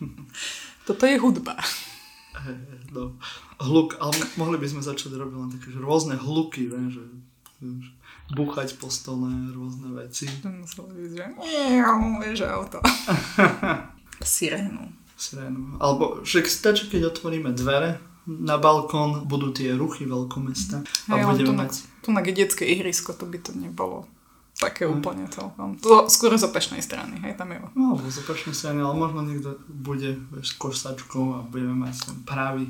Toto je hudba. No, hluk, ale mohli by sme začať robiť len také že rôzne hluky, ne, že, buchať po stole, rôzne veci. Muselo byť, že vieš, auto. Sirénu. Sirénu. Alebo však stačí, keď otvoríme dvere na balkón, budú tie ruchy veľkomesta a Hej, ale budeme mať... tu na detské ihrisko, to by to nebolo také úplne celkom. To skôr z opešnej strany, hej, tam je. No, z opačnej strany, ale možno niekto bude vieš, s košsačkou a budeme mať ten pravý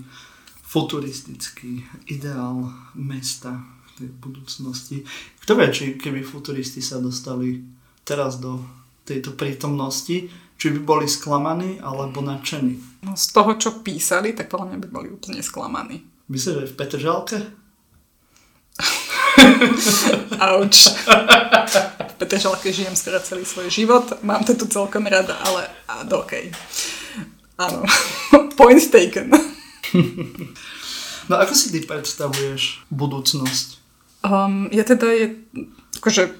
futuristický ideál mesta v tej budúcnosti. Kto vie, či keby futuristi sa dostali teraz do tejto prítomnosti, či by boli sklamaní alebo nadšení. No, z toho, čo písali, tak podľa mňa by boli úplne sklamaní. Myslíš, že v Petržalke? Auč. Petržalke žijem skoro celý svoj život. Mám to tu celkom rada, ale a, okej. Áno. Point taken. No ako si ty predstavuješ budúcnosť? Um, ja teda je, akože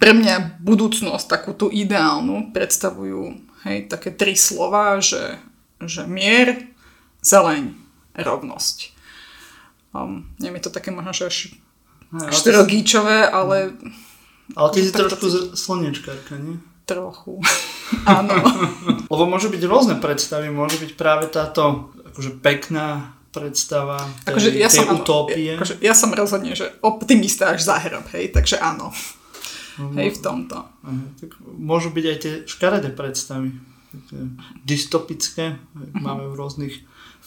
pre mňa budúcnosť, takú tú ideálnu, predstavujú hej, také tri slova, že, že mier, zeleň, rovnosť. Um, nie je to také možno, že až, Hej, až ale ale ty si Tak to trošku z- slnečkárka, nie? trochu. Áno. Lebo môžu byť rôzne predstavy, môže byť práve táto akože pekná predstava tej, Akože ja tej som, utópie. Akože ja som rozhodne, že optimista až za hrob, hej, takže áno. Mhm. Hej, v tomto. Aha, tak môžu byť aj tie škaredé predstavy. Také dystopické, máme v rôznych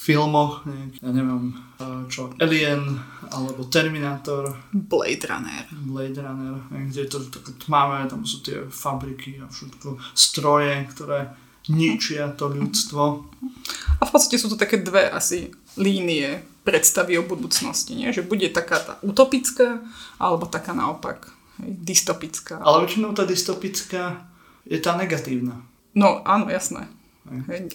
filmoch, nejak, ja neviem, eh, čo, Alien, alebo Terminator, Blade Runner. Blade Runner, kde je to také tmavé, tam sú tie fabriky a všetko, stroje, ktoré ničia to ľudstvo. A v podstate sú to také dve asi línie predstavy o budúcnosti, nie? Že bude taká tá utopická, alebo taká naopak hej, dystopická. Ale väčšinou tá dystopická je tá negatívna. No áno, jasné.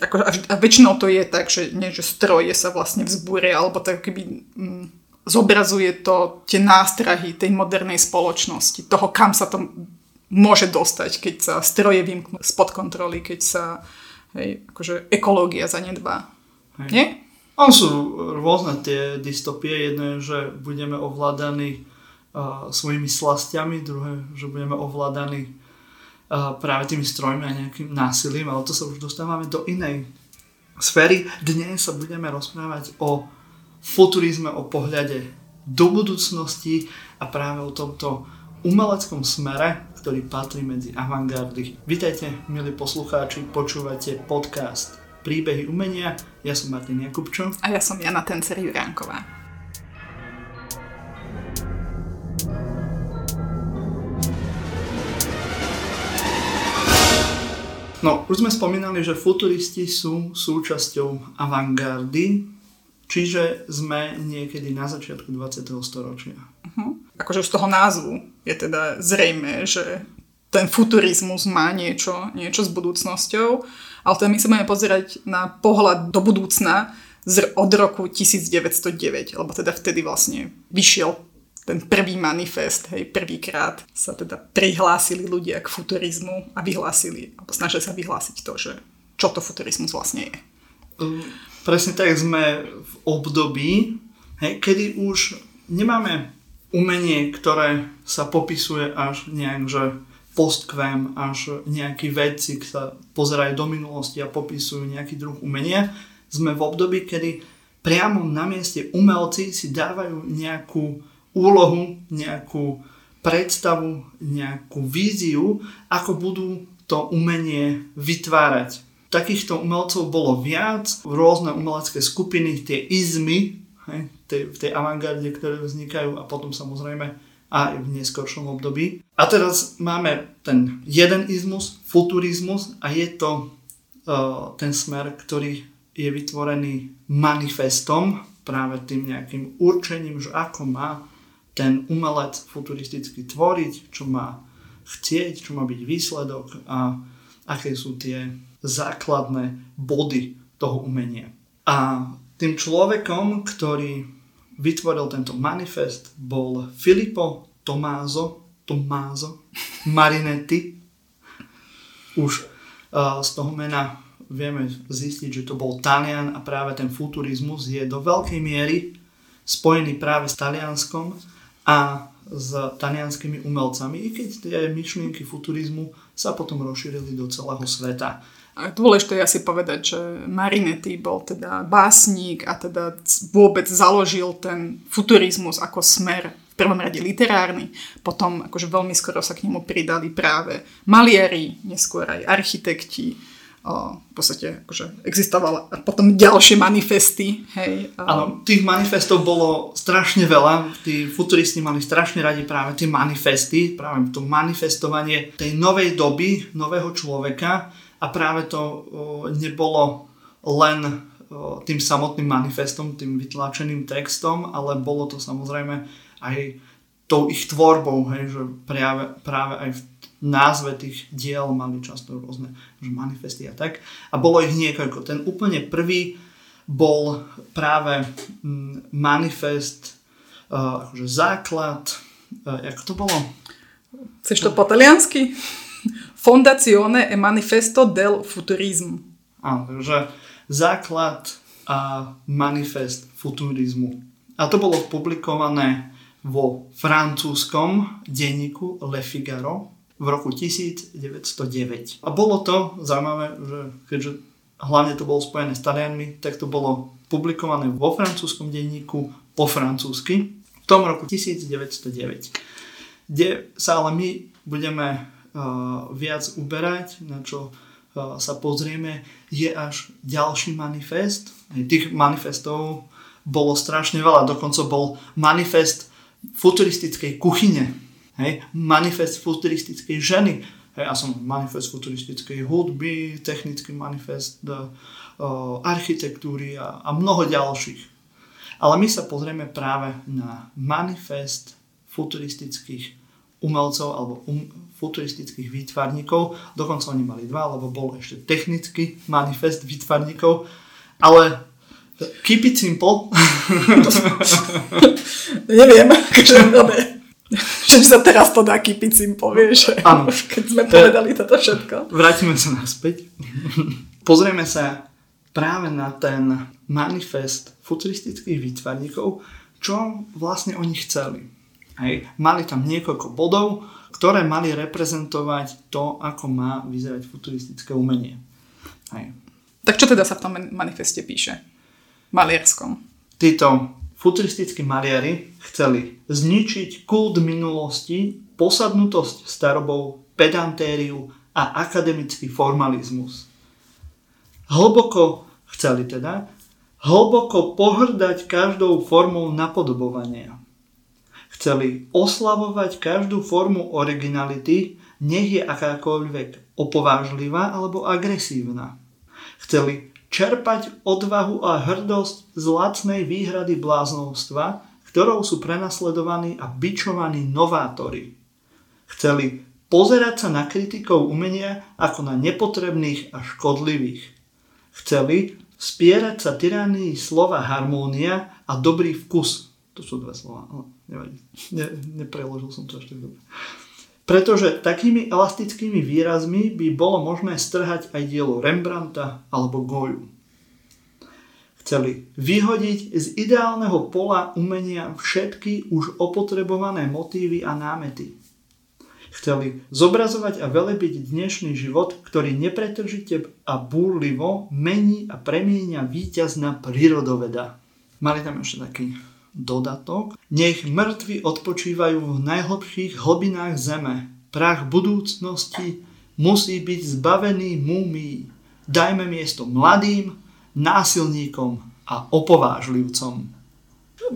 Ako, a, a väčšinou to je tak, že, nie, že stroje sa vlastne vzbúria, alebo tak keby mm, zobrazuje to tie nástrahy tej modernej spoločnosti, toho, kam sa to môže dostať, keď sa stroje vymknú spod kontroly, keď sa hej, akože ekológia zanedbá. Hej. Nie? On sú rôzne tie dystopie. Jedno je, že budeme ovládaní uh, svojimi slastiami, druhé, že budeme ovládaní práve tými strojmi a nejakým násilím, ale to sa už dostávame do inej sféry. Dnes sa budeme rozprávať o futurizme, o pohľade do budúcnosti a práve o tomto umeleckom smere, ktorý patrí medzi avantgardy. Vítajte, milí poslucháči, počúvate podcast Príbehy umenia. Ja som Martin Jakubčo. A ja som Jana Tencer No, už sme spomínali, že futuristi sú súčasťou avantgardy, čiže sme niekedy na začiatku 20. storočia. akože z toho názvu je teda zrejme, že ten futurizmus má niečo, niečo s budúcnosťou, ale teda my sa budeme pozerať na pohľad do budúcna z, od roku 1909, lebo teda vtedy vlastne vyšiel ten prvý manifest, hej, prvýkrát sa teda prihlásili ľudia k futurizmu a vyhlásili, alebo snažili sa vyhlásiť to, že čo to futurizmus vlastne je. Um, Presne tak sme v období, hej, kedy už nemáme umenie, ktoré sa popisuje až nejak, že postkvem, až nejakí vedci sa pozerajú do minulosti a popisujú nejaký druh umenia. Sme v období, kedy priamo na mieste umelci si dávajú nejakú úlohu, nejakú predstavu, nejakú víziu, ako budú to umenie vytvárať. Takýchto umelcov bolo viac, rôzne umelecké skupiny, tie izmy, hej, tej, v tej avantgarde, ktoré vznikajú a potom samozrejme aj v neskoršom období. A teraz máme ten jeden izmus, futurizmus a je to uh, ten smer, ktorý je vytvorený manifestom, práve tým nejakým určením, že ako má ten umelec futuristicky tvoriť, čo má chcieť, čo má byť výsledok a aké sú tie základné body toho umenia. A tým človekom, ktorý vytvoril tento manifest, bol Filippo Tomaso, Tomaso Marinetti. Už z toho mena vieme zistiť, že to bol Talian a práve ten futurizmus je do veľkej miery spojený práve s Talianskom a s talianskými umelcami, i keď tie myšlienky futurizmu sa potom rozšírili do celého sveta. A dôležité je asi povedať, že Marinetti bol teda básnik a teda vôbec založil ten futurizmus ako smer v prvom rade literárny. Potom akože veľmi skoro sa k nemu pridali práve maliari, neskôr aj architekti, v podstate akože existovala a potom ďalšie manifesty. Hej, Áno, tých manifestov bolo strašne veľa. Tí futuristi mali strašne radi práve tie manifesty, práve to manifestovanie tej novej doby, nového človeka a práve to nebolo len tým samotným manifestom, tým vytlačeným textom, ale bolo to samozrejme aj tou ich tvorbou, hej, že práve, práve aj v názve tých diel mali často rôzne manifesty a tak. A bolo ich niekoľko. Ten úplne prvý bol práve mm, manifest, uh, akože základ, uh, ako to bolo? Chceš to po taliansky? Fondazione e manifesto del futurismo. Áno, takže základ a manifest futurizmu. A to bolo publikované vo francúzskom denníku Le Figaro v roku 1909. A bolo to zaujímavé, že keďže hlavne to bolo spojené s Talianmi, tak to bolo publikované vo francúzskom denníku po francúzsky v tom roku 1909. Kde sa ale my budeme uh, viac uberať, na čo uh, sa pozrieme, je až ďalší manifest. Tých manifestov bolo strašne veľa, dokonca bol manifest futuristickej kuchyne, Hej, manifest futuristickej ženy. Hej, ja som manifest futuristickej hudby, technický manifest uh, architektúry a, a mnoho ďalších. Ale my sa pozrieme práve na manifest futuristických umelcov alebo um, futuristických výtvarníkov. Dokonca oni mali dva, lebo bol ešte technický manifest výtvarníkov. Ale keep it simple. Neviem, dobre že sa teraz to dá kypiť simple, vieš, Áno. keď sme povedali toto všetko. Vrátime sa naspäť. Pozrieme sa práve na ten manifest futuristických výtvarníkov, čo vlastne oni chceli. Hej. Mali tam niekoľko bodov, ktoré mali reprezentovať to, ako má vyzerať futuristické umenie. Hej. Tak čo teda sa v tom manifeste píše? Malierskom. Títo futuristickí maliari chceli zničiť kult minulosti, posadnutosť starobou, pedantériu a akademický formalizmus. Hlboko chceli teda hlboko pohrdať každou formou napodobovania. Chceli oslavovať každú formu originality, nech je akákoľvek opovážlivá alebo agresívna. Chceli čerpať odvahu a hrdosť z lacnej výhrady bláznovstva, ktorou sú prenasledovaní a bičovaní novátori. Chceli pozerať sa na kritikov umenia ako na nepotrebných a škodlivých. Chceli spierať sa tyranii slova harmónia a dobrý vkus. To sú dve slova, ale nevadí. Ne, nepreložil som to ešte dobre. Pretože takými elastickými výrazmi by bolo možné strhať aj dielo Rembrandta alebo Goju. Chceli vyhodiť z ideálneho pola umenia všetky už opotrebované motívy a námety. Chceli zobrazovať a velebiť dnešný život, ktorý nepretržite a búrlivo mení a premienia víťazná prírodoveda. Mali tam ešte taký dodatok. Nech mŕtvi odpočívajú v najhlbších hlbinách zeme. Prach budúcnosti musí byť zbavený múmií. Dajme miesto mladým, násilníkom a opovážlivcom.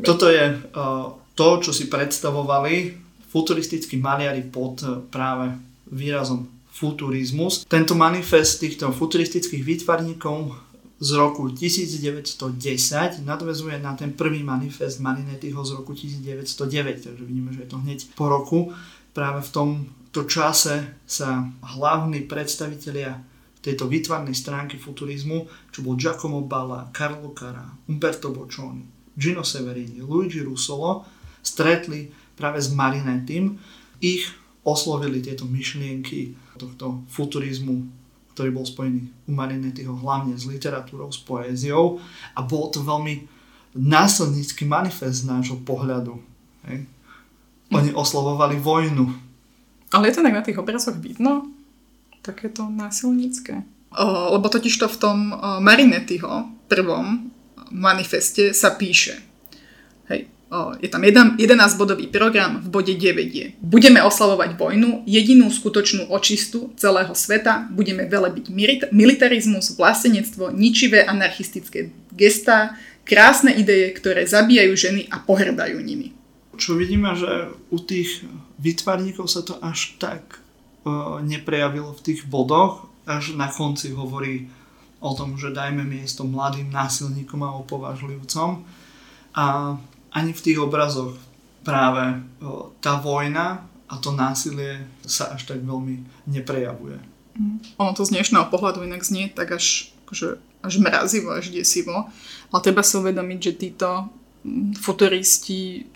Toto je uh, to, čo si predstavovali futuristickí maliari pod uh, práve výrazom futurizmus. Tento manifest týchto futuristických výtvarníkov z roku 1910 nadvezuje na ten prvý manifest Marinettiho z roku 1909, takže vidíme, že je to hneď po roku. Práve v tomto čase sa hlavní predstavitelia tejto výtvarnej stránky futurizmu, čo bol Giacomo Balla, Carlo Cara, Umberto Boccioni, Gino Severini, Luigi Russolo, stretli práve s Marinettim. Ich oslovili tieto myšlienky tohto futurizmu ktorý bol spojený u Marinetyho hlavne s literatúrou, s poéziou a bol to veľmi násilnícky manifest z nášho pohľadu. Hej. Oni oslovovali vojnu. Ale je to tak na tých obrazoch vidno? Takéto násilnícke? O, lebo totiž to v tom Marinetyho prvom manifeste sa píše. Je tam 11-bodový program, v bode 9 je Budeme oslavovať vojnu, jedinú skutočnú očistu celého sveta, budeme velebiť militarizmus, vlastenectvo, ničivé anarchistické gestá, krásne ideje, ktoré zabíjajú ženy a pohrdajú nimi. Čo vidíme, že u tých vytvarníkov sa to až tak neprejavilo v tých bodoch, až na konci hovorí o tom, že dajme miesto mladým násilníkom a opovažlivcom. A ani v tých obrazoch práve tá vojna a to násilie sa až tak veľmi neprejavuje. Mm. Ono to z dnešného pohľadu inak znie tak až, akože, až mrazivo, až desivo, ale treba si uvedomiť, že títo mm, futuristi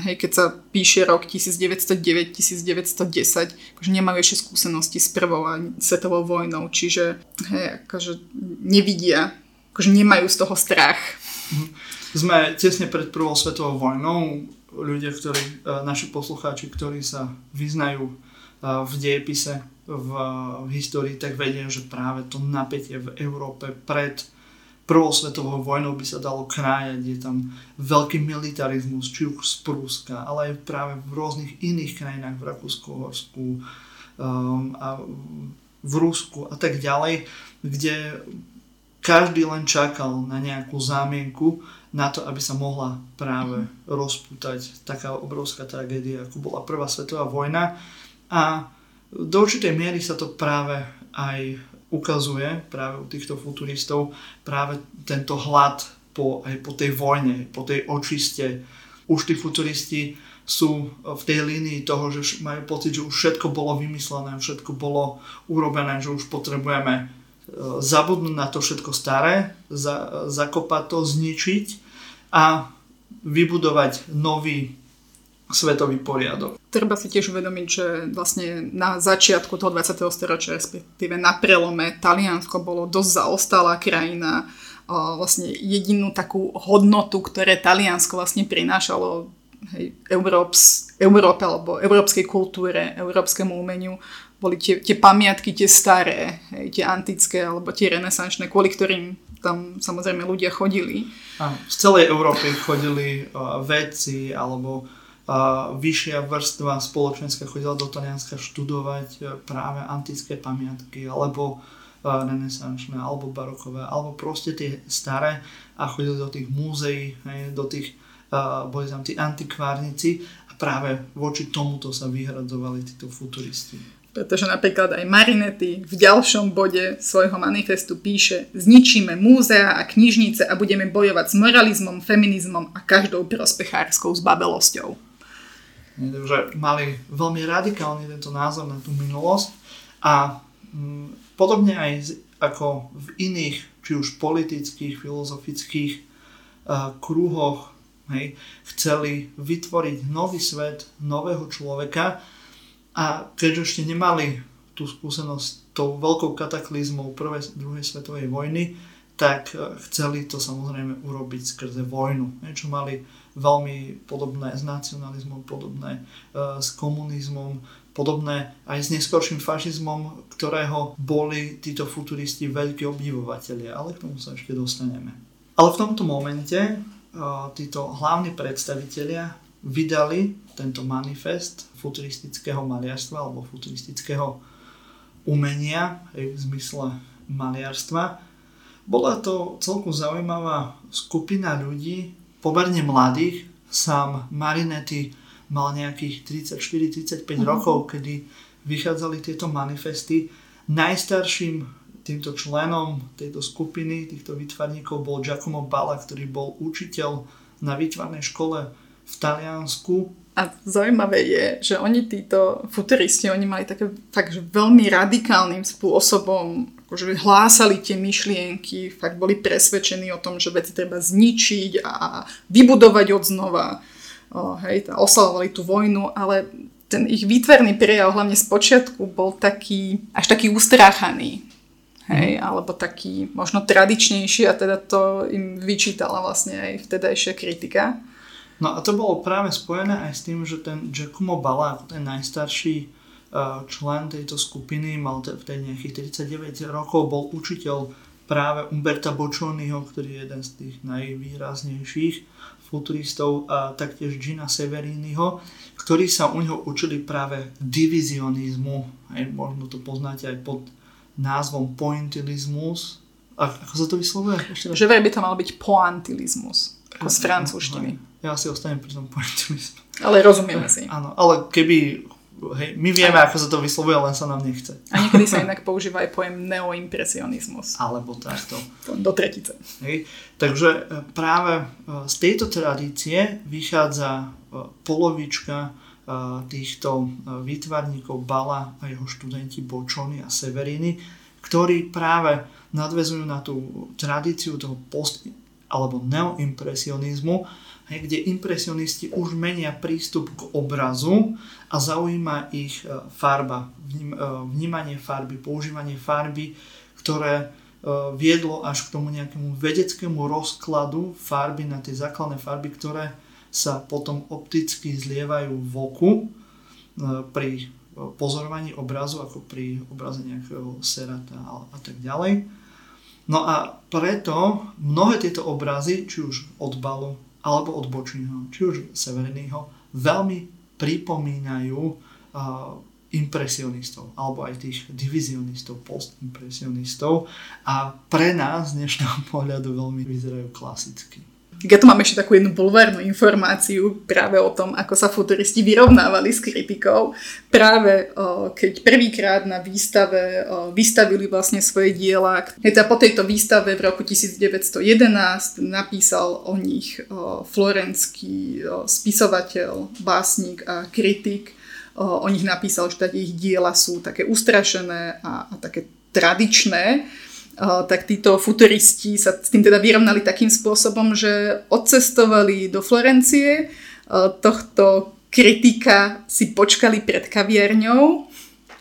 hej, keď sa píše rok 1909-1910, akože nemajú ešte skúsenosti s prvou a svetovou vojnou, čiže hej, akože nevidia, akože nemajú z toho strach. Sme tesne pred prvou svetovou vojnou. Ľudia, ktorí, e, naši poslucháči, ktorí sa vyznajú e, v dejepise, v, v histórii, tak vedia, že práve to napätie v Európe pred prvou svetovou vojnou by sa dalo krájať. Je tam veľký militarizmus, či už z Prúska, ale aj práve v rôznych iných krajinách, v Rakúsku, Horsku um, a v Rusku a tak ďalej, kde každý len čakal na nejakú zámienku, na to, aby sa mohla práve rozputať taká obrovská tragédia, ako bola Prvá svetová vojna. A do určitej miery sa to práve aj ukazuje práve u týchto futuristov práve tento hlad po, aj po tej vojne, po tej očiste. Už tí futuristi sú v tej línii toho, že majú pocit, že už všetko bolo vymyslené, všetko bolo urobené, že už potrebujeme e, zabudnúť na to všetko staré, za, zakopať to, zničiť a vybudovať nový svetový poriadok. Treba si tiež uvedomiť, že vlastne na začiatku toho 20. storočia, respektíve na prelome, Taliansko bolo dosť zaostalá krajina. Vlastne jedinú takú hodnotu, ktoré Taliansko vlastne prinášalo hej, Európs, Európe alebo európskej kultúre, európskemu umeniu, boli tie, tie pamiatky, tie staré, hej, tie antické alebo tie renesančné, kvôli ktorým tam samozrejme ľudia chodili. Z celej Európy chodili uh, vedci alebo uh, vyššia vrstva spoločenská chodila do Talianska študovať uh, práve antické pamiatky alebo uh, renesančné, alebo barokové, alebo proste tie staré a chodili do tých múzeí, hej, do tých, uh, boli tam tí antikvárnici a práve voči tomuto sa vyhradzovali títo futuristi. Pretože napríklad aj Marinetti v ďalšom bode svojho manifestu píše Zničíme múzea a knižnice a budeme bojovať s moralizmom, feminizmom a každou prospechárskou zbabelosťou. Takže mali veľmi radikálny tento názor na tú minulosť a mm, podobne aj ako v iných, či už politických, filozofických uh, kruhoch, hej, chceli vytvoriť nový svet, nového človeka, a keďže ešte nemali tú skúsenosť tou veľkou kataklizmou prvej, druhej svetovej vojny, tak e, chceli to samozrejme urobiť skrze vojnu. Niečo mali veľmi podobné s nacionalizmom, podobné uh, s komunizmom, podobné aj s neskorším fašizmom, ktorého boli títo futuristi veľkí obdivovateľia, ale k tomu sa ešte dostaneme. Ale v tomto momente uh, títo hlavní predstavitelia vydali tento manifest futuristického maliarstva alebo futuristického umenia v zmysle maliarstva. Bola to celkom zaujímavá skupina ľudí, pomerne mladých. Sám Marinetti mal nejakých 34-35 mm-hmm. rokov, kedy vychádzali tieto manifesty. Najstarším týmto členom tejto skupiny, týchto vytvarníkov bol Giacomo Balla, ktorý bol učiteľ na výtvarnej škole v Taliansku. A zaujímavé je, že oni títo futuristi, oni mali také fakt, že veľmi radikálnym spôsobom akože hlásali tie myšlienky, fakt boli presvedčení o tom, že veci treba zničiť a vybudovať od znova. O, hej, oslavovali tú vojnu, ale ten ich výtvarný prejav, hlavne z počiatku, bol taký, až taký ustráchaný. Hej, mm. alebo taký možno tradičnejší a teda to im vyčítala vlastne aj vtedajšia kritika. No a to bolo práve spojené aj s tým, že ten Giacomo Balla, ten najstarší e, člen tejto skupiny, mal v tej nejakých 39 rokov, bol učiteľ práve Umberta Boccioniho, ktorý je jeden z tých najvýraznejších futuristov a taktiež Gina Severiniho, ktorí sa u neho učili práve divizionizmu. Aj, možno to poznáte aj pod názvom pointilizmus. A, ako sa to vyslovuje? Ešte Že by to mal byť pointilizmus. Ako z francúzštiny. Ja si ostanem pri tom pointilizmu. Ale rozumieme si. Áno, ale keby hej, my vieme, ako sa to vyslovuje, len sa nám nechce. A niekedy sa inak používa aj pojem neoimpresionizmus. Alebo takto. Do tretice. Hej. Takže e, práve e, z tejto tradície vychádza e, polovička týchto výtvarníkov Bala a jeho študenti Bočony a Severiny, ktorí práve nadvezujú na tú tradíciu toho post alebo neoimpresionizmu, kde impresionisti už menia prístup k obrazu a zaujíma ich e, farba, e, vnímanie farby, používanie farby, ktoré e, viedlo až k tomu nejakému vedeckému rozkladu farby na tie základné farby, ktoré sa potom opticky zlievajú v oku pri pozorovaní obrazu, ako pri obraze nejakého serata a tak ďalej. No a preto mnohé tieto obrazy, či už od Balu alebo od Bočího, či už Severinyho, veľmi pripomínajú uh, impresionistov, alebo aj tých divizionistov, postimpresionistov a pre nás z dnešného pohľadu veľmi vyzerajú klasicky. Ja tu mám ešte takú jednu bulvárnu informáciu práve o tom, ako sa futuristi vyrovnávali s kritikou. Práve keď prvýkrát na výstave vystavili vlastne svoje diela. Teda po tejto výstave v roku 1911 napísal o nich florenský spisovateľ, básnik a kritik. O, o nich napísal, že ich diela sú také ustrašené a, a také tradičné tak títo futuristi sa s tým teda vyrovnali takým spôsobom, že odcestovali do Florencie, tohto kritika si počkali pred kaviarňou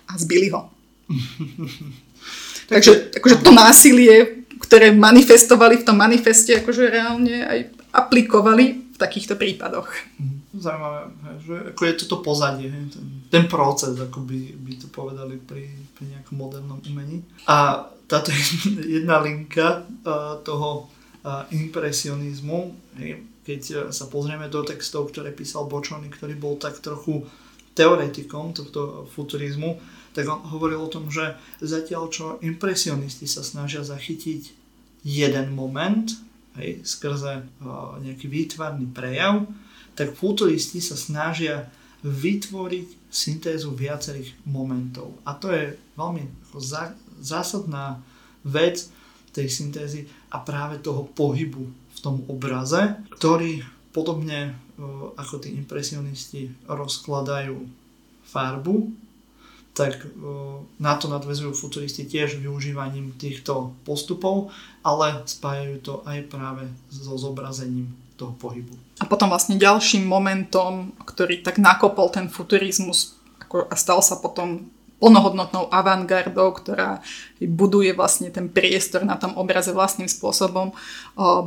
a zbili ho. Takže akože to násilie, ktoré manifestovali v tom manifeste, akože reálne aj aplikovali takýchto prípadoch. Mhm. Zaujímavé, že ako je toto pozadie, ten, ten proces, ako by, by to povedali pri, pri nejakom modernom umení. A táto jedna linka toho impresionizmu, keď uh, sa pozrieme do textov, ktoré písal Bočony, ktorý bol tak trochu teoretikom tohto futurizmu, tak on hovoril o tom, že zatiaľ čo impresionisti sa snažia zachytiť jeden moment, hej, skrze uh, nejaký výtvarný prejav, tak futuristi sa snažia vytvoriť syntézu viacerých momentov. A to je veľmi zásadná vec tej syntézy a práve toho pohybu v tom obraze, ktorý podobne e, ako tí impresionisti rozkladajú farbu, tak e, na to nadvezujú futuristi tiež využívaním týchto postupov, ale spájajú to aj práve so zobrazením toho pohybu. A potom vlastne ďalším momentom, ktorý tak nakopol ten futurizmus a stal sa potom plnohodnotnou avantgardou, ktorá buduje vlastne ten priestor na tom obraze vlastným spôsobom.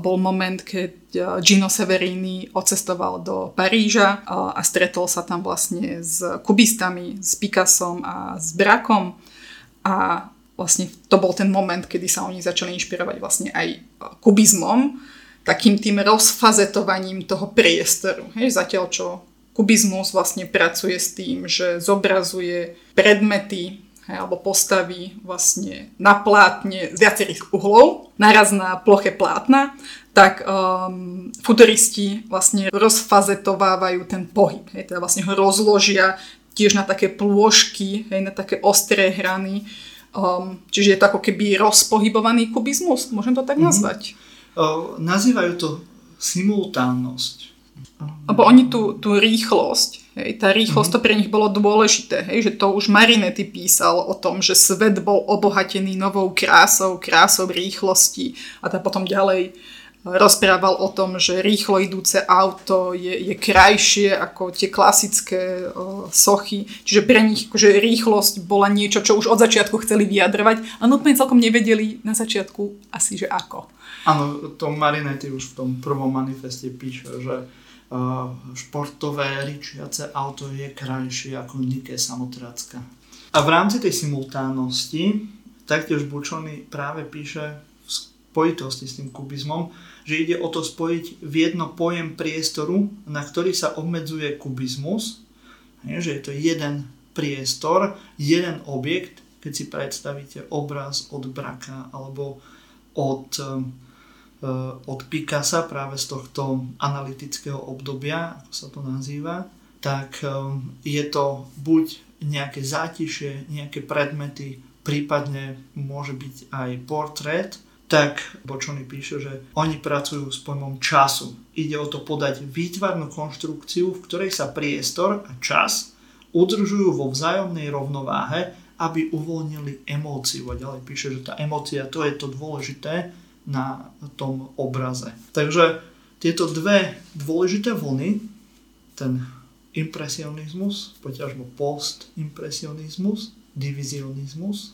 Bol moment, keď Gino Severini odcestoval do Paríža a stretol sa tam vlastne s kubistami, s Picassom a s Brakom a vlastne to bol ten moment, kedy sa oni začali inšpirovať vlastne aj kubizmom, takým tým rozfazetovaním toho priestoru. Hej, zatiaľ čo kubizmus vlastne pracuje s tým, že zobrazuje predmety hej, alebo postavy vlastne na plátne z viacerých uhlov, naraz na ploche plátna, tak um, futuristi vlastne rozfazetovávajú ten pohyb. Hej, teda vlastne ho rozložia tiež na také plôžky, hej, na také ostré hrany. Um, čiže je to ako keby rozpohybovaný kubizmus, môžem to tak mhm. nazvať. Mm-hmm. Uh, nazývajú to simultánnosť. Lebo oni tú, tú rýchlosť, hej, tá rýchlosť mm-hmm. to pre nich bolo dôležité, hej, že to už Marinetti písal o tom, že svet bol obohatený novou krásou, krásou rýchlosti a tá potom ďalej rozprával o tom, že rýchlo idúce auto je, je krajšie ako tie klasické uh, sochy. Čiže pre nich akože rýchlosť bola niečo, čo už od začiatku chceli vyjadrovať a nutne celkom nevedeli na začiatku asi, že ako. Áno, to Marinetti už v tom prvom manifeste píše, že športové ričiace auto je krajšie ako Nike Samotracka. A v rámci tej simultánnosti taktiež Bučony práve píše v spojitosti s tým kubizmom, že ide o to spojiť v jedno pojem priestoru, na ktorý sa obmedzuje kubizmus, že je to jeden priestor, jeden objekt, keď si predstavíte obraz od Braka alebo od, od Picasa práve z tohto analytického obdobia, ako sa to nazýva, tak eh, je to buď nejaké zátišie, nejaké predmety, prípadne môže byť aj portrét, tak Bočony píše, že oni pracujú s pojmom času. Ide o to podať výtvarnú konštrukciu, v ktorej sa priestor a čas udržujú vo vzájomnej rovnováhe, aby uvoľnili emóciu. A ďalej píše, že tá emócia to je to dôležité na tom obraze. Takže tieto dve dôležité vlny, ten impresionizmus, poťažmo postimpresionizmus, divizionizmus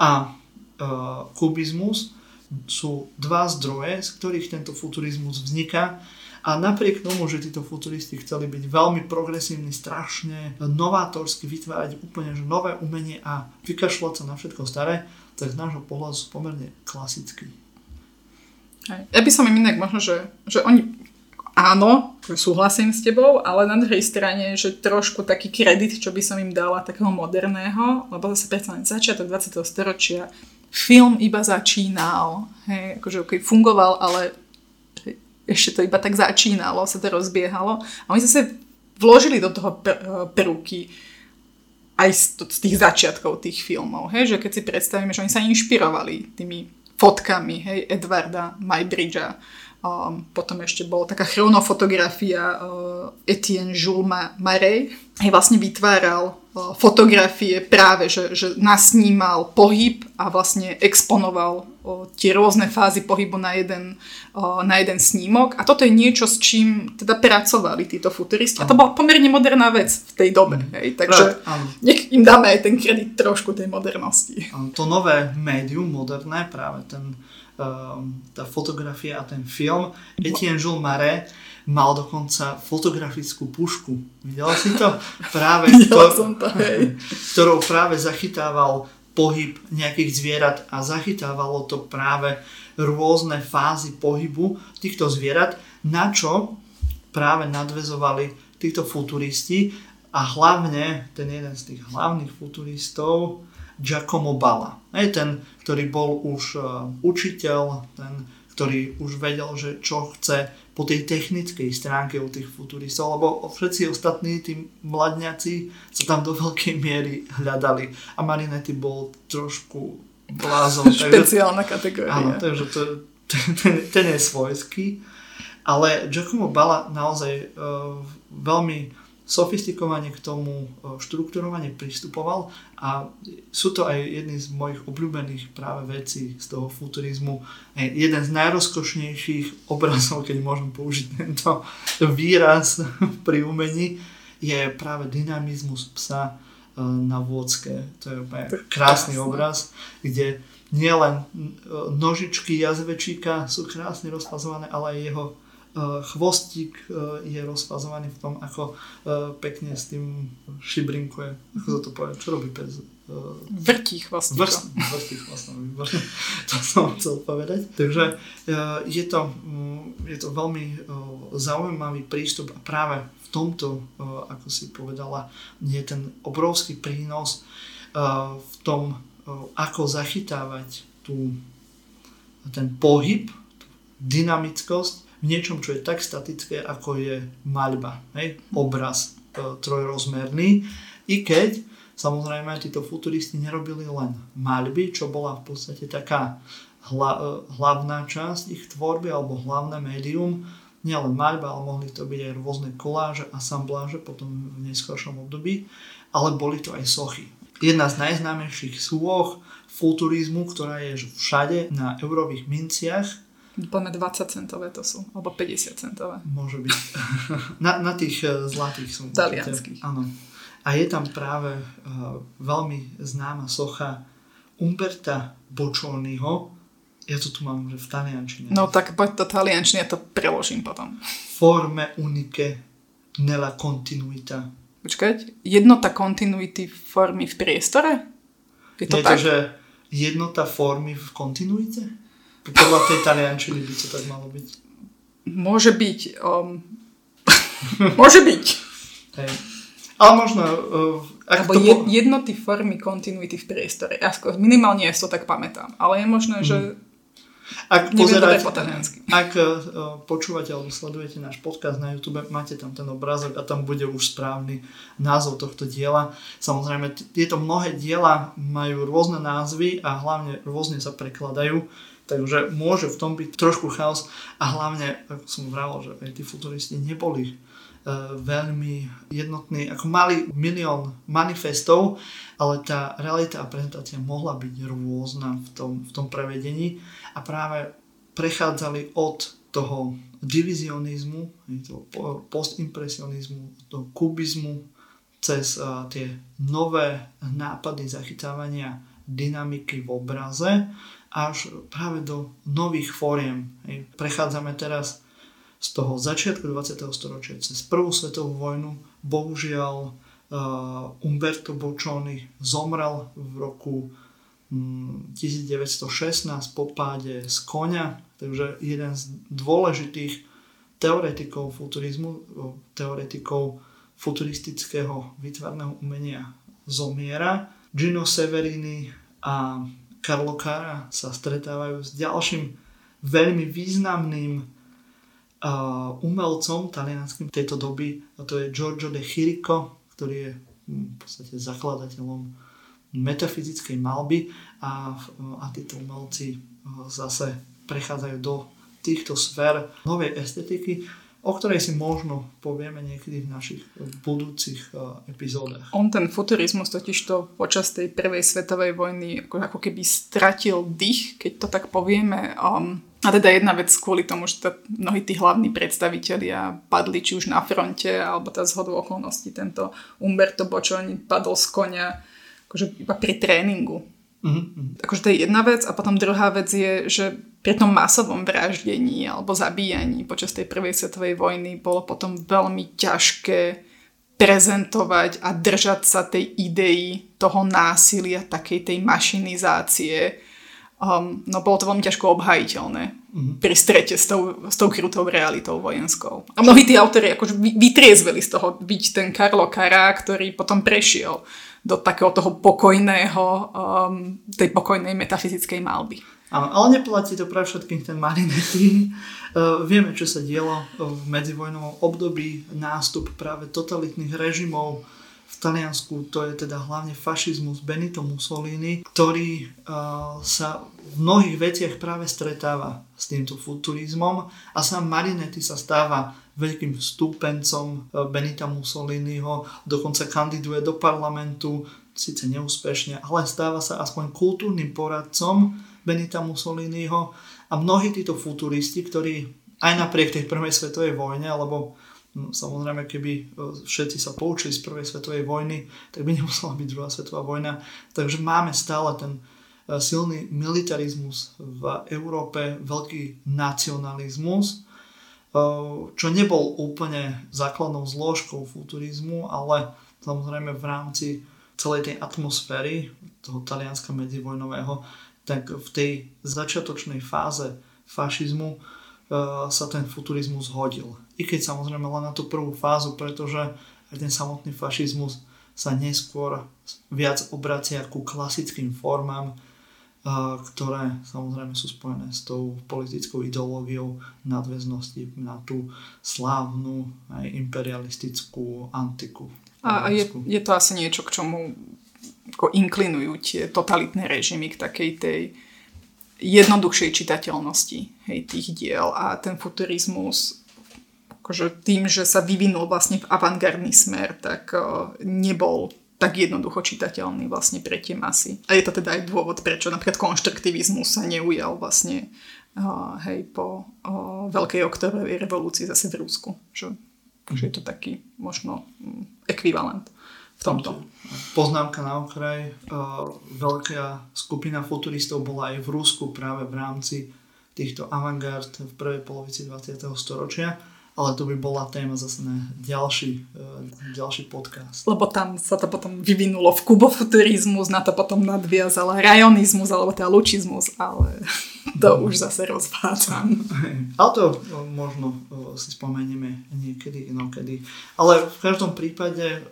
a uh, kubizmus sú dva zdroje, z ktorých tento futurizmus vzniká a napriek tomu, že títo futuristi chceli byť veľmi progresívni, strašne novátorsky, vytvárať úplne že nové umenie a vykašľať sa na všetko staré, tak z nášho pohľadu sú pomerne klasickí. Ja by som im inak možno, že, že oni áno, súhlasím s tebou, ale na druhej strane, že trošku taký kredit, čo by som im dala takého moderného, lebo zase predsa len začiatok 20. storočia, film iba začínal, hej, akože okay, fungoval, ale ešte to iba tak začínalo, sa to rozbiehalo a oni zase vložili do toho peruky aj z, z tých začiatkov tých filmov, hej, že keď si predstavíme, že oni sa inšpirovali tými fotkami, hej, Edwarda Maybridgea, Um, potom ešte bola taká chronofotografia uh, Etienne Jules Marais. Hej, vlastne vytváral uh, fotografie práve, že, že nasnímal pohyb a vlastne exponoval tie rôzne fázy pohybu na jeden, na jeden snímok. A toto je niečo, s čím teda pracovali títo futuristi. A to bola pomerne moderná vec v tej dobe. Mm. Hej, takže nech im dáme aj ten kredit trošku tej modernosti. To nové médium moderné, práve ten Ehm, tá fotografia a ten film. Etienne Jules Marais mal dokonca fotografickú pušku. Videl si to? Práve to, som to, hej. ktorou práve zachytával pohyb nejakých zvierat a zachytávalo to práve rôzne fázy pohybu týchto zvierat, na čo práve nadvezovali títo futuristi a hlavne ten jeden z tých hlavných futuristov Giacomo Balla. Hej, ten, ktorý bol už uh, učiteľ, ten, ktorý už vedel, že čo chce po tej technickej stránke u tých futuristov, lebo všetci ostatní, tí mladňaci, sa tam do veľkej miery hľadali. A Marinetti bol trošku blázon. Špeciálna kategória. Áno, takže to, ten, ten je svojský. Ale Giacomo Balla naozaj uh, veľmi sofistikovane k tomu e, štrukturovane pristupoval a sú to aj jedny z mojich obľúbených práve vecí z toho futurizmu. Jeden z najrozkošnejších obrazov, keď môžem použiť tento výraz pri umení, je práve dynamizmus psa e, na vôdzke. To je úplne krásny obraz, kde nielen e, nožičky jazvečíka sú krásne rozfazované, ale aj jeho Eh, chvostík eh, je rozfazovaný v tom, ako eh, pekne s tým šibrinkuje. Ako to poviem, čo robí pes? Vrtí chvostíkom. vrtí chvostom, To som chcel povedať. Takže je to, mm, je to veľmi zaujímavý prístup a práve v tomto, ako si povedala, je ten obrovský prínos v tom, ako zachytávať tú, ten pohyb, tú dynamickosť v niečom, čo je tak statické, ako je maľba, hej? obraz e, trojrozmerný. I keď samozrejme títo futuristi nerobili len maľby, čo bola v podstate taká hla, e, hlavná časť ich tvorby alebo hlavné médium, nielen maľba, ale mohli to byť aj rôzne koláže, asambláže potom v neskôršom období, ale boli to aj sochy. Jedna z najznámejších súloh futurizmu, ktorá je všade na eurových minciach, Poďme 20 centové to sú, alebo 50 centové. Môže byť. na, na tých uh, zlatých som. Talianských. Áno. A je tam práve uh, veľmi známa socha Umberta Boccioniho. Ja to tu mám že v taliančine. No tak poď to taliančine, ja to preložím potom. Forme uniche nella continuità. Počkať, jednota kontinuity formy v priestore? Je to Nie, tak? že jednota formy v kontinuite? Podľa tej taliančiny by to tak malo byť. Môže byť. Um... Môže byť. Hej. Ale možno... Uh, ak Alebo to... je, jednoty formy kontinuity v priestore. Ja skôr, minimálne ja to tak pamätám. Ale je možné, mm. že ak pozerať, ak uh, počúvate alebo sledujete náš podcast na YouTube, máte tam ten obrázok a tam bude už správny názov tohto diela. Samozrejme, tieto mnohé diela majú rôzne názvy a hlavne rôzne sa prekladajú. Takže môže v tom byť trošku chaos a hlavne, ako som vravel, že aj tí futuristi neboli uh, veľmi jednotní, ako mali milión manifestov, ale tá realita a prezentácia mohla byť rôzna v tom, v tom prevedení a práve prechádzali od toho divizionizmu, toho postimpresionizmu, toho kubizmu, cez uh, tie nové nápady zachytávania dynamiky v obraze až práve do nových fóriem. Prechádzame teraz z toho začiatku 20. storočia cez prvú svetovú vojnu. Bohužiaľ uh, Umberto Boccioni zomrel v roku um, 1916 po páde z konia, takže jeden z dôležitých teoretikov futurizmu, teoretikov futuristického výtvarného umenia zomiera. Gino Severini a Karlo Cara sa stretávajú s ďalším veľmi významným uh, umelcom talianským tejto doby a to je Giorgio de Chirico, ktorý je hm, v podstate zakladateľom metafyzickej malby. A, a títo umelci zase prechádzajú do týchto sfér novej estetiky o ktorej si možno povieme niekedy v našich budúcich uh, epizódach. On ten futurizmus totiž to počas tej prvej svetovej vojny ako, ako keby stratil dých, keď to tak povieme. Um, a teda jedna vec kvôli tomu, že tá, mnohí tí hlavní predstavitelia padli či už na fronte, alebo tá zhodu okolností. Tento Umberto Boccioni padol z konia akože iba pri tréningu. Mm-hmm. Akože to je jedna vec a potom druhá vec je, že pri tom masovom vraždení alebo zabíjaní počas tej prvej svetovej vojny bolo potom veľmi ťažké prezentovať a držať sa tej idei toho násilia, takej tej mašinizácie. Um, no bolo to veľmi ťažko obhajiteľné mm-hmm. pri strete s tou, s tou krutou realitou vojenskou. A mnohí tí autori akože vytriezveli z toho byť ten Karlo Kará, ktorý potom prešiel do takého toho pokojného, um, tej pokojnej metafyzickej malby. Áno, ale neplatí to pre všetkým ten Marinetti. Uh, vieme, čo sa dielo v medzivojnovom období, nástup práve totalitných režimov v Taliansku, to je teda hlavne fašizmus Benito Mussolini, ktorý uh, sa v mnohých veciach práve stretáva s týmto futurizmom a sám Marinetti sa stáva veľkým stúpencom eh, Benita Mussoliniho, dokonca kandiduje do parlamentu, síce neúspešne, ale stáva sa aspoň kultúrnym poradcom Benita Mussoliniho a mnohí títo futuristi, ktorí aj napriek tej prvej svetovej vojne, alebo no, samozrejme keby eh, všetci sa poučili z prvej svetovej vojny, tak by nemusela byť druhá svetová vojna. Takže máme stále ten eh, silný militarizmus v Európe, veľký nacionalizmus, čo nebol úplne základnou zložkou futurizmu, ale samozrejme v rámci celej tej atmosféry toho talianska medzivojnového, tak v tej začiatočnej fáze fašizmu sa ten futurizmus hodil. I keď samozrejme len na tú prvú fázu, pretože aj ten samotný fašizmus sa neskôr viac obracia ku klasickým formám, ktoré samozrejme sú spojené s tou politickou ideológiou nadväznosti na tú slávnu aj imperialistickú antiku. A je, je to asi niečo, k čomu ako inklinujú tie totalitné režimy k takej tej jednoduchšej čitateľnosti hej, tých diel a ten futurizmus akože tým, že sa vyvinul vlastne v avantgardný smer, tak uh, nebol tak jednoducho čitateľný vlastne pre tie masy. A je to teda aj dôvod, prečo napríklad konštruktivizmus sa neujal vlastne hej, po Veľkej oktobrovej revolúcii zase v Rusku. Že, že je to taký možno mm, ekvivalent v tomto. Poznámka na okraj. Veľká skupina futuristov bola aj v Rusku práve v rámci týchto avantgard v prvej polovici 20. storočia ale to by bola téma zase na ďalší, uh, ďalší podcast. Lebo tam sa to potom vyvinulo v kubofuturizmus, na to potom nadviazal rajonizmus, alebo teda lučizmus, ale to no. už zase rozvádzam. Ale to uh, možno si spomenieme niekedy, inokedy. Ale v každom prípade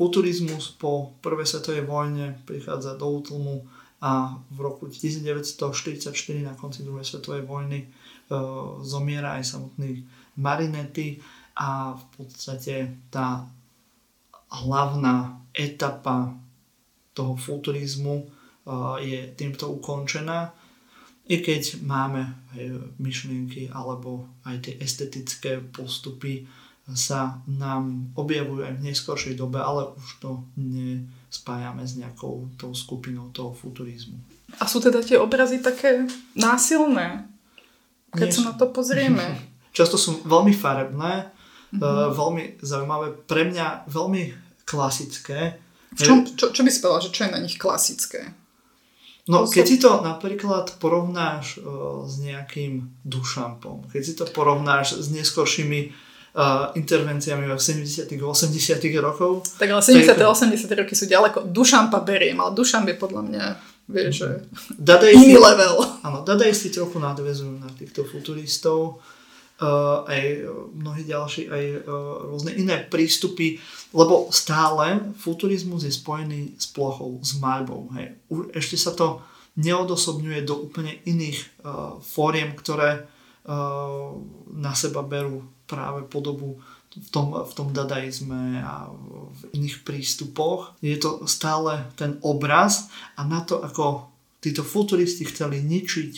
futurizmus po prvej svetovej vojne prichádza do útlmu a v roku 1944 na konci druhej svetovej vojny uh, zomiera aj samotný Marinety a v podstate tá hlavná etapa toho futurizmu je týmto ukončená. I keď máme myšlienky alebo aj tie estetické postupy sa nám objavujú aj v neskoršej dobe, ale už to nespájame s nejakou tou skupinou toho futurizmu. A sú teda tie obrazy také násilné, keď Nie sa na to pozrieme? Často sú veľmi farebné, mm-hmm. veľmi zaujímavé, pre mňa veľmi klasické. Čo, čo, čo by si povedal, že čo je na nich klasické? No, keď si to napríklad porovnáš uh, s nejakým dušampom, keď si to porovnáš s neskoršími uh, intervenciami v 70 80 rokov. Tak ale 70 a 80 roky sú ďaleko. Dušampa beriem, ale dušamp je podľa mňa vieš, že iný level. Áno, dadaisti trochu nadvezujú na týchto futuristov uh, aj mnohí ďalší, aj uh, rôzne iné prístupy, lebo stále futurizmus je spojený s plochou, s maľbou. Hej. Ešte sa to neodosobňuje do úplne iných uh, fóriem, ktoré na seba berú práve podobu v tom, v tom dadaizme a v iných prístupoch. Je to stále ten obraz a na to, ako títo futuristi chceli ničiť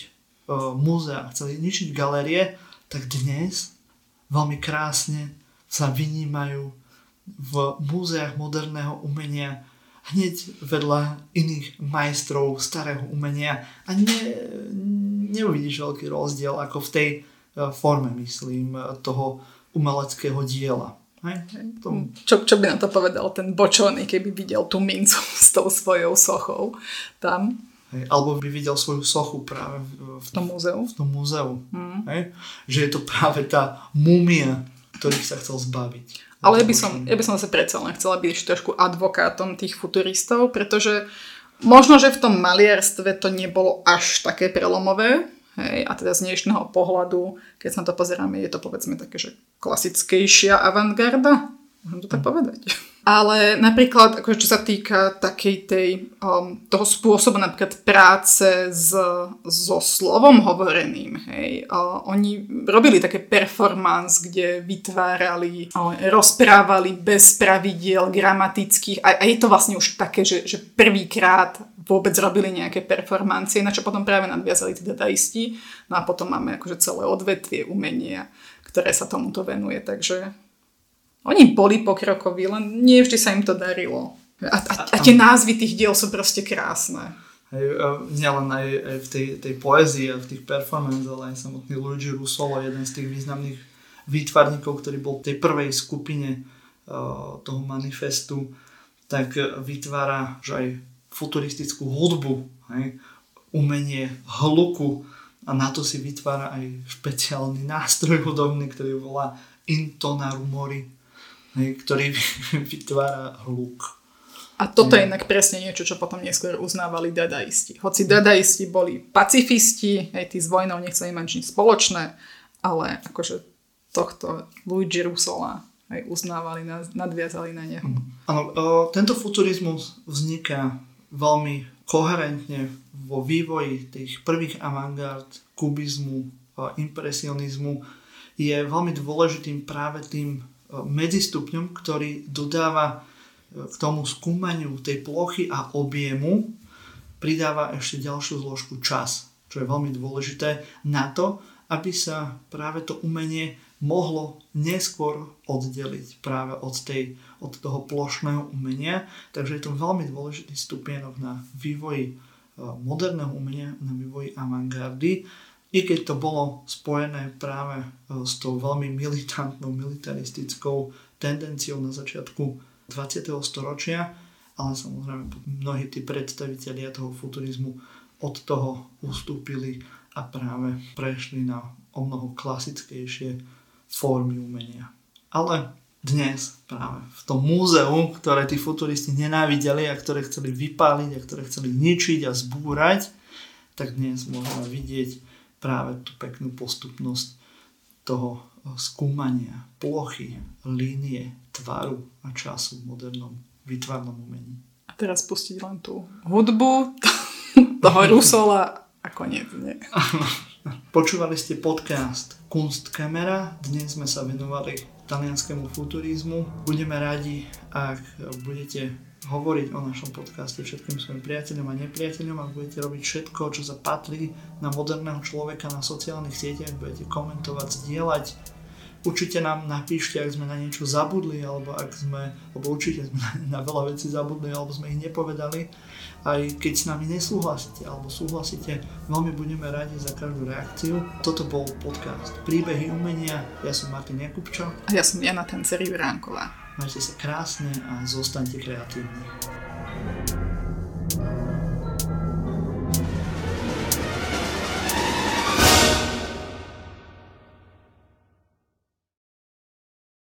uh, múzea, chceli ničiť galérie, tak dnes veľmi krásne sa vynímajú v múzeách moderného umenia hneď vedľa iných majstrov starého umenia a ne, neuvidíš veľký rozdiel ako v tej e, forme, myslím, toho umeleckého diela. Hej? Tom... Čo, čo by na to povedal ten bočony, keby videl tú mincu s tou svojou sochou tam? Hej, alebo by videl svoju sochu práve v, v tom múzeu. V tom múzeu. Mm. Hej, že je to práve tá múmia, ktorých sa chcel zbaviť. Ale ja by, som, ja by som zase predsa len chcela byť trošku advokátom tých futuristov, pretože možno, že v tom maliarstve to nebolo až také prelomové, hej, a teda z dnešného pohľadu, keď sa na to pozeráme, je to povedzme také, že klasickejšia avantgarda, môžem to tak povedať. Ale napríklad, akože čo sa týka takej tej, um, toho spôsobu napríklad práce s, so slovom hovoreným, hej, uh, oni robili také performance, kde vytvárali, uh, rozprávali bez pravidiel gramatických a, a je to vlastne už také, že, že prvýkrát vôbec robili nejaké performancie, na čo potom práve nadviazali tí dadaisti. No a potom máme akože celé odvetvie umenia, ktoré sa tomuto venuje, takže oni boli pokrokoví, len nie vždy sa im to darilo. A, a, a tie názvy tých diel sú proste krásne. Hej, nielen aj, aj v tej, tej poezii a v tých performance, ale aj samotný Luigi Russolo, jeden z tých významných výtvarníkov, ktorý bol v tej prvej skupine uh, toho manifestu, tak vytvára že aj futuristickú hudbu, hej, umenie hluku a na to si vytvára aj špeciálny nástroj hudobný, ktorý volá Intonaru Mori ktorý vytvára hluk. A toto je inak presne niečo, čo potom neskôr uznávali dadaisti. Hoci dadaisti boli pacifisti, aj tí s vojnou nechceli mať nič spoločné, ale akože tohto Luigi Russola aj uznávali, nadviazali na neho. Mm. Áno, tento futurizmus vzniká veľmi koherentne vo vývoji tých prvých avantgard, kubizmu, impresionizmu. Je veľmi dôležitým práve tým medzistupňom, ktorý dodáva e, k tomu skúmaniu tej plochy a objemu, pridáva ešte ďalšiu zložku čas, čo je veľmi dôležité na to, aby sa práve to umenie mohlo neskôr oddeliť práve od, tej, od toho plošného umenia. Takže je to veľmi dôležitý stupienok na vývoji e, moderného umenia, na vývoji avantgardy I keď to bolo spojené práve e, s tou veľmi militantnou, militaristickou tendenciou na začiatku 20. storočia, ale samozrejme mnohí tí predstavitelia toho futurizmu od toho ustúpili a práve prešli na o mnoho klasickejšie formy umenia. Ale dnes práve v tom múzeu, ktoré tí futuristi nenávideli a ktoré chceli vypáliť a ktoré chceli ničiť a zbúrať, tak dnes môžeme vidieť práve tú peknú postupnosť toho skúmania plochy, línie, tvaru a času v modernom výtvarnom umení. A teraz pustiť len tú hudbu toho Rusola a koniec, nie? Počúvali ste podcast Kunstkamera. Dnes sme sa venovali talianskému futurizmu. Budeme radi, ak budete hovoriť o našom podcaste všetkým svojim priateľom a nepriateľom a budete robiť všetko, čo sa patrí na moderného človeka na sociálnych sieťach, budete komentovať, zdieľať, Určite nám napíšte, ak sme na niečo zabudli, alebo ak sme, alebo určite sme na, veľa vecí zabudli, alebo sme ich nepovedali. Aj keď s nami nesúhlasíte, alebo súhlasíte, veľmi budeme radi za každú reakciu. Toto bol podcast Príbehy umenia. Ja som Martin Jakubčo. A ja som Jana Tenceri Vránková. Majte sa krásne a zostaňte kreatívni.